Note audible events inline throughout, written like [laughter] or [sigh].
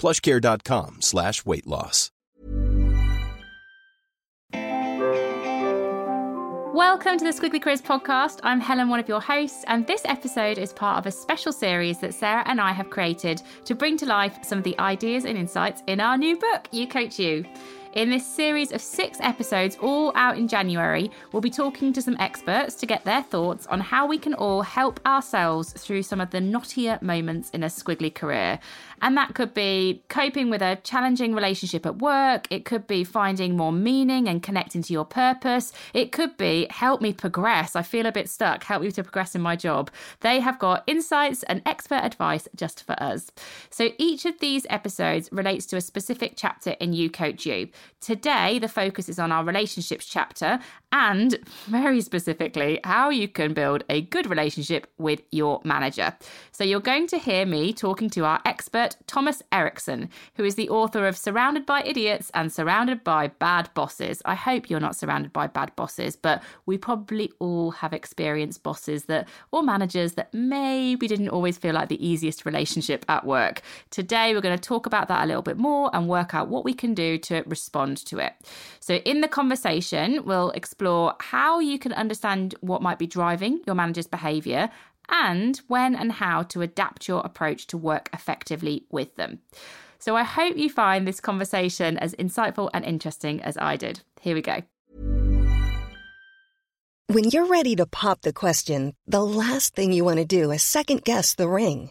plushcare.com slash weight loss. Welcome to the Squiggly Careers podcast. I'm Helen, one of your hosts, and this episode is part of a special series that Sarah and I have created to bring to life some of the ideas and insights in our new book, You Coach You. In this series of six episodes, all out in January, we'll be talking to some experts to get their thoughts on how we can all help ourselves through some of the knottier moments in a squiggly career. And that could be coping with a challenging relationship at work. It could be finding more meaning and connecting to your purpose. It could be help me progress. I feel a bit stuck. Help me to progress in my job. They have got insights and expert advice just for us. So each of these episodes relates to a specific chapter in You Coach You. Today, the focus is on our relationships chapter and very specifically how you can build a good relationship with your manager. So you're going to hear me talking to our expert Thomas Erikson, who is the author of Surrounded by Idiots and Surrounded by Bad Bosses. I hope you're not surrounded by bad bosses, but we probably all have experienced bosses that or managers that maybe didn't always feel like the easiest relationship at work. Today we're going to talk about that a little bit more and work out what we can do to respond to it. So in the conversation, we'll explore how you can understand what might be driving your manager's behavior and when and how to adapt your approach to work effectively with them. So I hope you find this conversation as insightful and interesting as I did. Here we go. When you're ready to pop the question, the last thing you want to do is second guess the ring.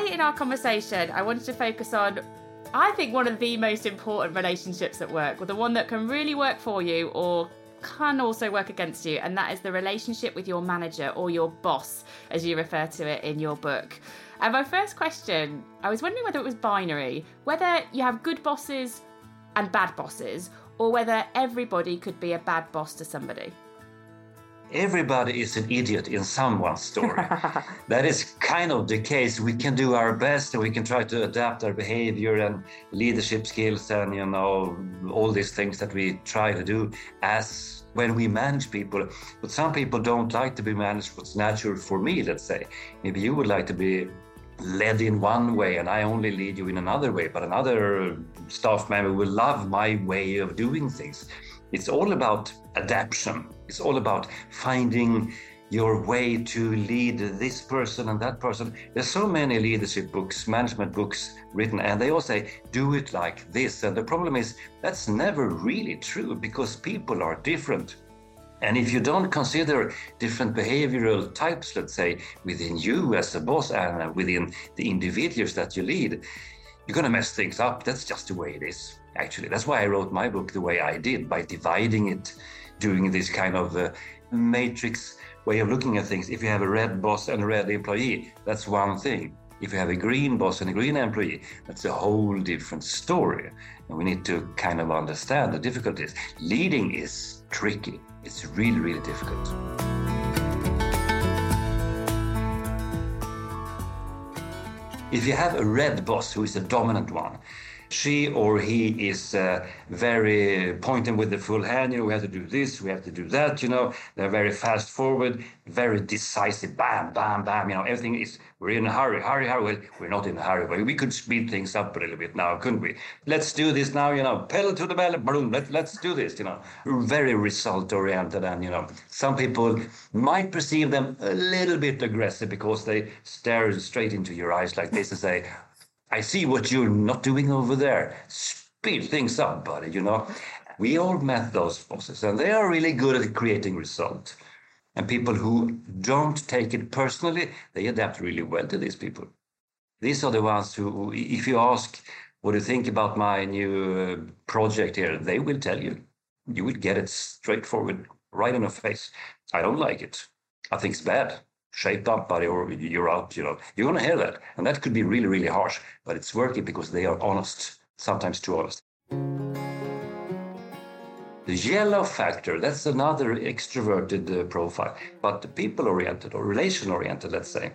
today in our conversation, I wanted to focus on, I think, one of the most important relationships at work, or the one that can really work for you or can also work against you, and that is the relationship with your manager or your boss, as you refer to it in your book. And my first question, I was wondering whether it was binary, whether you have good bosses and bad bosses, or whether everybody could be a bad boss to somebody. Everybody is an idiot in someone's story. [laughs] that is kind of the case. We can do our best and we can try to adapt our behavior and leadership skills and, you know, all these things that we try to do as when we manage people. But some people don't like to be managed what's natural for me, let's say. Maybe you would like to be led in one way and I only lead you in another way, but another staff member will love my way of doing things. It's all about adaptation. It's all about finding your way to lead this person and that person. There's so many leadership books, management books written, and they all say, do it like this. And the problem is, that's never really true because people are different. And if you don't consider different behavioral types, let's say, within you as a boss and within the individuals that you lead, you're going to mess things up. That's just the way it is, actually. That's why I wrote my book the way I did, by dividing it, doing this kind of uh, matrix way of looking at things. If you have a red boss and a red employee, that's one thing. If you have a green boss and a green employee, that's a whole different story. And we need to kind of understand the difficulties. Leading is tricky, it's really, really difficult. If you have a red boss who is the dominant one, she or he is uh, very pointing with the full hand, you know, we have to do this, we have to do that, you know, they're very fast forward, very decisive, bam, bam, bam, you know, everything is, we're in a hurry, hurry, hurry. Well, we're not in a hurry, but we could speed things up a little bit now, couldn't we? Let's do this now, you know, pedal to the metal, boom, let, let's do this, you know, very result oriented. And, you know, some people might perceive them a little bit aggressive because they stare straight into your eyes like this and say, I see what you're not doing over there. Speed things up, buddy, you know. We all met those bosses, and they are really good at creating results. And people who don't take it personally, they adapt really well to these people. These are the ones who, if you ask, what do you think about my new uh, project here? They will tell you. You will get it straightforward, right in the face. I don't like it. I think it's bad shaped up, buddy, or you're out, you know. You're going to hear that. And that could be really, really harsh, but it's working because they are honest, sometimes too honest. The yellow factor, that's another extroverted uh, profile, but people oriented or relation oriented, let's say.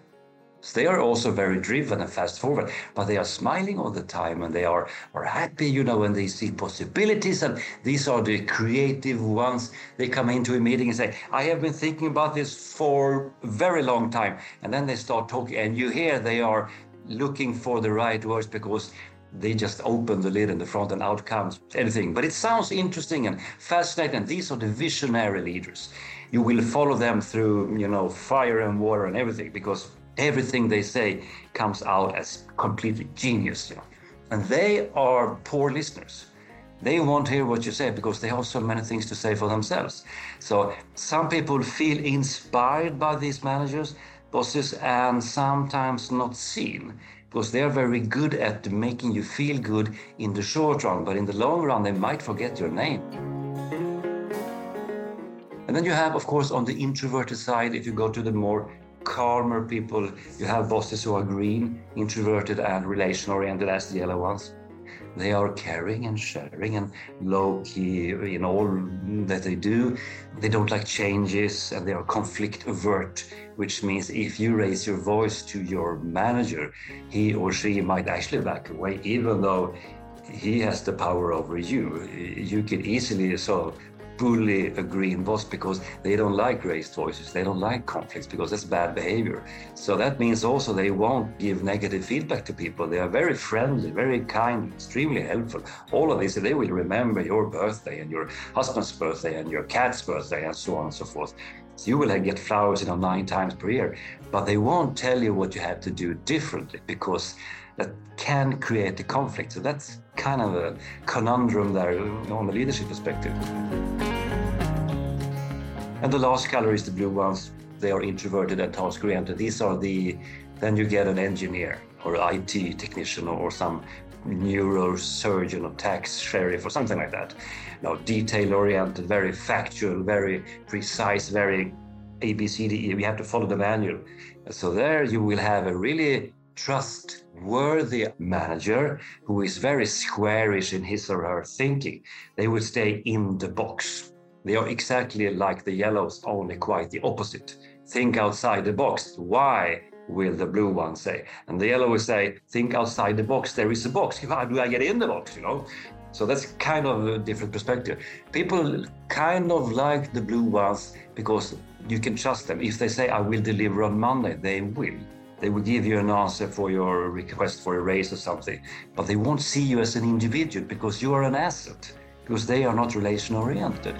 They are also very driven and fast forward, but they are smiling all the time and they are, are happy, you know, when they see possibilities. And these are the creative ones. They come into a meeting and say, I have been thinking about this for a very long time. And then they start talking, and you hear they are looking for the right words because they just open the lid in the front and out comes anything. But it sounds interesting and fascinating. And These are the visionary leaders. You will follow them through, you know, fire and water and everything because everything they say comes out as completely genius. You know? And they are poor listeners. They won't hear what you say because they have so many things to say for themselves. So some people feel inspired by these managers, bosses, and sometimes not seen because they are very good at making you feel good in the short run, but in the long run, they might forget your name. And then you have, of course, on the introverted side, if you go to the more calmer people. You have bosses who are green, introverted, and relation oriented as the yellow ones. They are caring and sharing and low key in all that they do. They don't like changes and they are conflict avert, which means if you raise your voice to your manager, he or she might actually back away, even though he has the power over you. You can easily so bully agree green boss because they don't like raised voices, they don't like conflicts because that's bad behavior. So that means also they won't give negative feedback to people. They are very friendly, very kind, extremely helpful. All of this, they will remember your birthday and your husband's birthday and your cat's birthday and so on and so forth. So you will get flowers, you know, nine times per year, but they won't tell you what you have to do differently because that can create a conflict. So that's kind of a conundrum there on the leadership perspective. And the last color is the blue ones. They are introverted and task oriented. These are the, then you get an engineer or IT technician or some neurosurgeon or tax sheriff or something like that. You know, detail oriented, very factual, very precise, very ABCDE. We have to follow the manual. So there you will have a really trustworthy manager who is very squarish in his or her thinking. They will stay in the box. They are exactly like the yellows, only quite the opposite. Think outside the box. Why will the blue one say? And the yellow will say, think outside the box. There is a box. How do I get in the box? You know. So that's kind of a different perspective. People kind of like the blue ones because you can trust them. If they say, I will deliver on Monday, they will. They will give you an answer for your request for a raise or something. But they won't see you as an individual because you are an asset, because they are not relation oriented.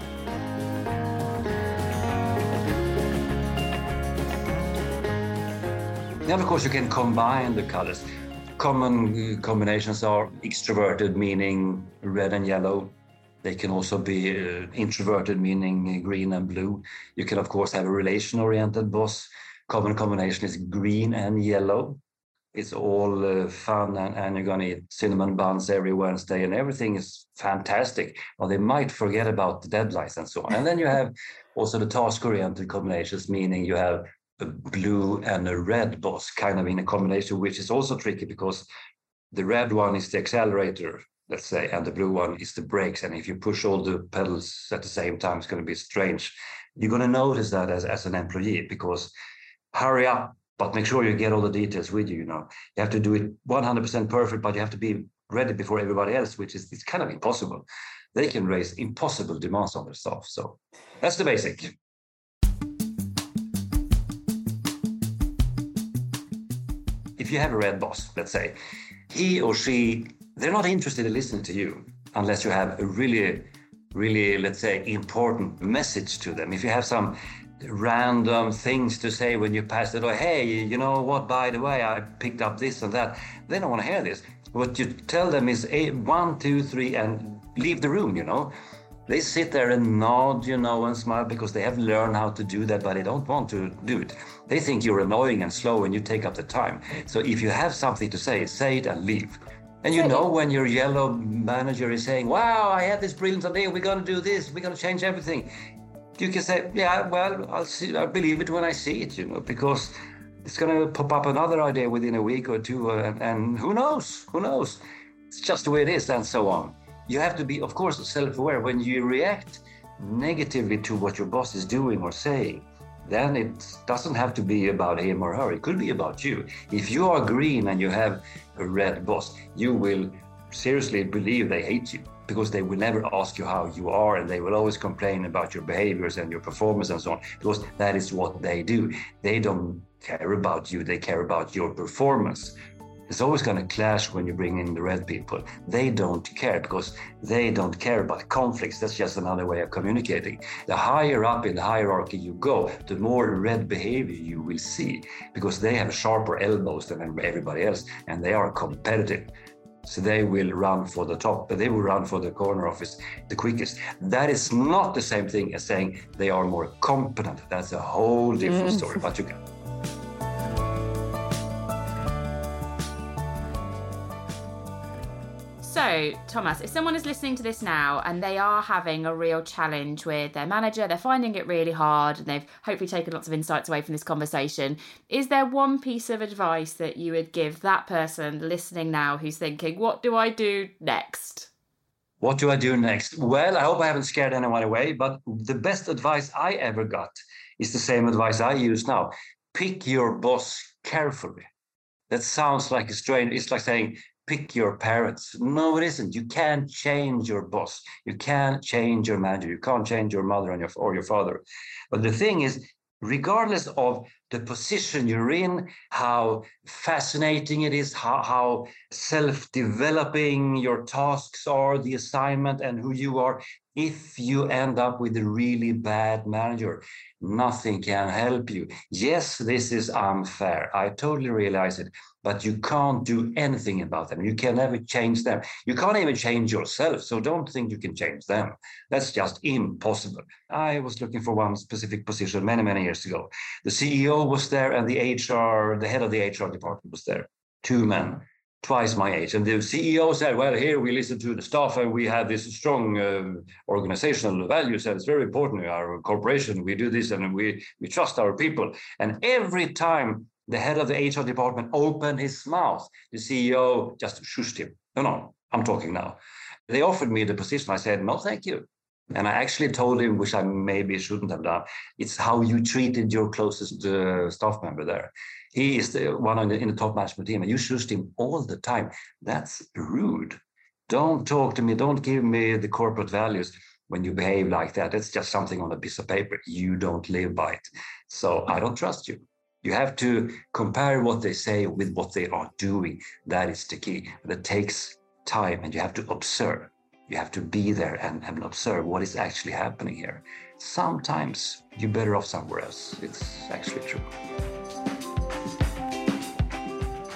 Then, of course, you can combine the colors. Common combinations are extroverted, meaning red and yellow. They can also be uh, introverted, meaning green and blue. You can, of course, have a relation oriented boss. Common combination is green and yellow. It's all uh, fun, and, and you're going to eat cinnamon buns every Wednesday, and everything is fantastic. Well, they might forget about the deadlines and so on. And then you have also the task oriented combinations, meaning you have a blue and a red boss kind of in a combination, which is also tricky because the red one is the accelerator, let's say, and the blue one is the brakes. And if you push all the pedals at the same time, it's going to be strange. You're going to notice that as, as an employee because hurry up, but make sure you get all the details with you. You know, you have to do it 100% perfect, but you have to be ready before everybody else, which is it's kind of impossible. They can raise impossible demands on their staff. So that's the basic. If you have a red boss, let's say, he or she, they're not interested in listening to you unless you have a really, really, let's say, important message to them. If you have some random things to say when you pass the door, hey, you know what, by the way, I picked up this and that, they don't want to hear this. What you tell them is one, two, three, and leave the room, you know. They sit there and nod, you know, and smile because they have learned how to do that, but they don't want to do it. They think you're annoying and slow and you take up the time. So if you have something to say, say it and leave. And you know when your yellow manager is saying, Wow, I had this brilliant idea, we're gonna do this, we're gonna change everything. You can say, Yeah, well, I'll see I believe it when I see it, you know, because it's gonna pop up another idea within a week or two, uh, and, and who knows? Who knows? It's just the way it is, and so on you have to be, of course, self aware. When you react negatively to what your boss is doing or saying, then it doesn't have to be about him or her. It could be about you. If you are green and you have a red boss, you will seriously believe they hate you because they will never ask you how you are and they will always complain about your behaviors and your performance and so on because that is what they do. They don't care about you, they care about your performance. It's always going to clash when you bring in the red people. They don't care because they don't care about conflicts. That's just another way of communicating. The higher up in the hierarchy you go, the more red behavior you will see because they have sharper elbows than everybody else and they are competitive. So they will run for the top, but they will run for the corner office the quickest. That is not the same thing as saying they are more competent. That's a whole different mm. story. But you can. So, Thomas, if someone is listening to this now and they are having a real challenge with their manager, they're finding it really hard, and they've hopefully taken lots of insights away from this conversation, is there one piece of advice that you would give that person listening now who's thinking, what do I do next? What do I do next? Well, I hope I haven't scared anyone away, but the best advice I ever got is the same advice I use now. Pick your boss carefully. That sounds like a strange, it's like saying, pick your parents. No, it isn't. You can't change your boss. You can't change your manager. You can't change your mother and your, or your father. But the thing is, regardless of the position you're in, how fascinating it is, how, how self developing your tasks are, the assignment, and who you are, if you end up with a really bad manager, nothing can help you. Yes, this is unfair. I totally realize it but you can't do anything about them. You can never change them. You can't even change yourself. So don't think you can change them. That's just impossible. I was looking for one specific position many, many years ago. The CEO was there and the HR, the head of the HR department was there. Two men, twice my age. And the CEO said, well, here we listen to the staff and we have this strong uh, organizational values and it's very important. In our corporation, we do this and we, we trust our people. And every time the head of the HR department opened his mouth. The CEO just shushed him. No, no, I'm talking now. They offered me the position. I said, no, thank you. And I actually told him, which I maybe shouldn't have done, it's how you treated your closest uh, staff member there. He is the one in the, in the top management team, and you shush him all the time. That's rude. Don't talk to me. Don't give me the corporate values when you behave like that. It's just something on a piece of paper. You don't live by it. So I don't trust you. You have to compare what they say with what they are doing. That is the key. That takes time and you have to observe. You have to be there and, and observe what is actually happening here. Sometimes you're better off somewhere else. It's actually true.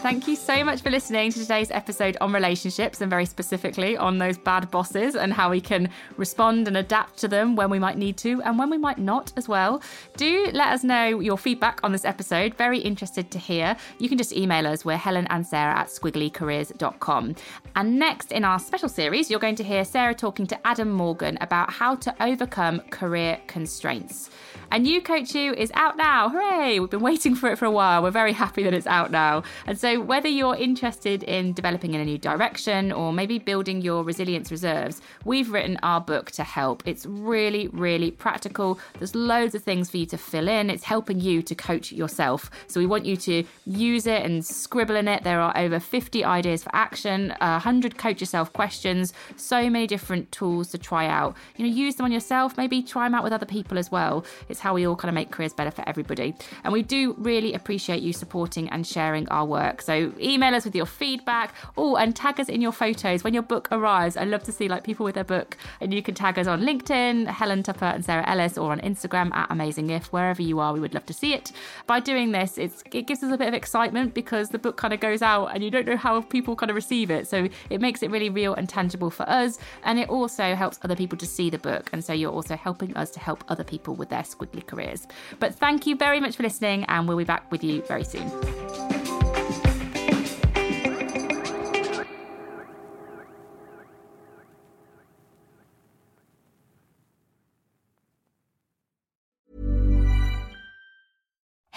Thank you so much for listening to today's episode on relationships and very specifically on those bad bosses and how we can respond and adapt to them when we might need to and when we might not as well. Do let us know your feedback on this episode. Very interested to hear. You can just email us. We're Helen and Sarah at squigglycareers.com. And next in our special series, you're going to hear Sarah talking to Adam Morgan about how to overcome career constraints. And You Coach You is out now. Hooray! We've been waiting for it for a while. We're very happy that it's out now. And so, whether you're interested in developing in a new direction or maybe building your resilience reserves, we've written our book to help. It's really, really practical. There's loads of things for you to fill in. It's helping you to coach yourself. So, we want you to use it and scribble in it. There are over 50 ideas for action, 100 coach yourself questions, so many different tools to try out. You know, use them on yourself, maybe try them out with other people as well. It's it's how we all kind of make careers better for everybody. And we do really appreciate you supporting and sharing our work. So email us with your feedback. Oh, and tag us in your photos when your book arrives. I love to see like people with their book. And you can tag us on LinkedIn, Helen Tupper and Sarah Ellis, or on Instagram at Amazing If. Wherever you are, we would love to see it. By doing this, it gives us a bit of excitement because the book kind of goes out and you don't know how people kind of receive it. So it makes it really real and tangible for us. And it also helps other people to see the book. And so you're also helping us to help other people with their squid careers. But thank you very much for listening, and we'll be back with you very soon.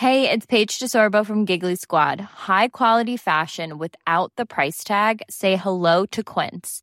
Hey, it's Paige DeSorbo from Giggly Squad. High quality fashion without the price tag? Say hello to Quince.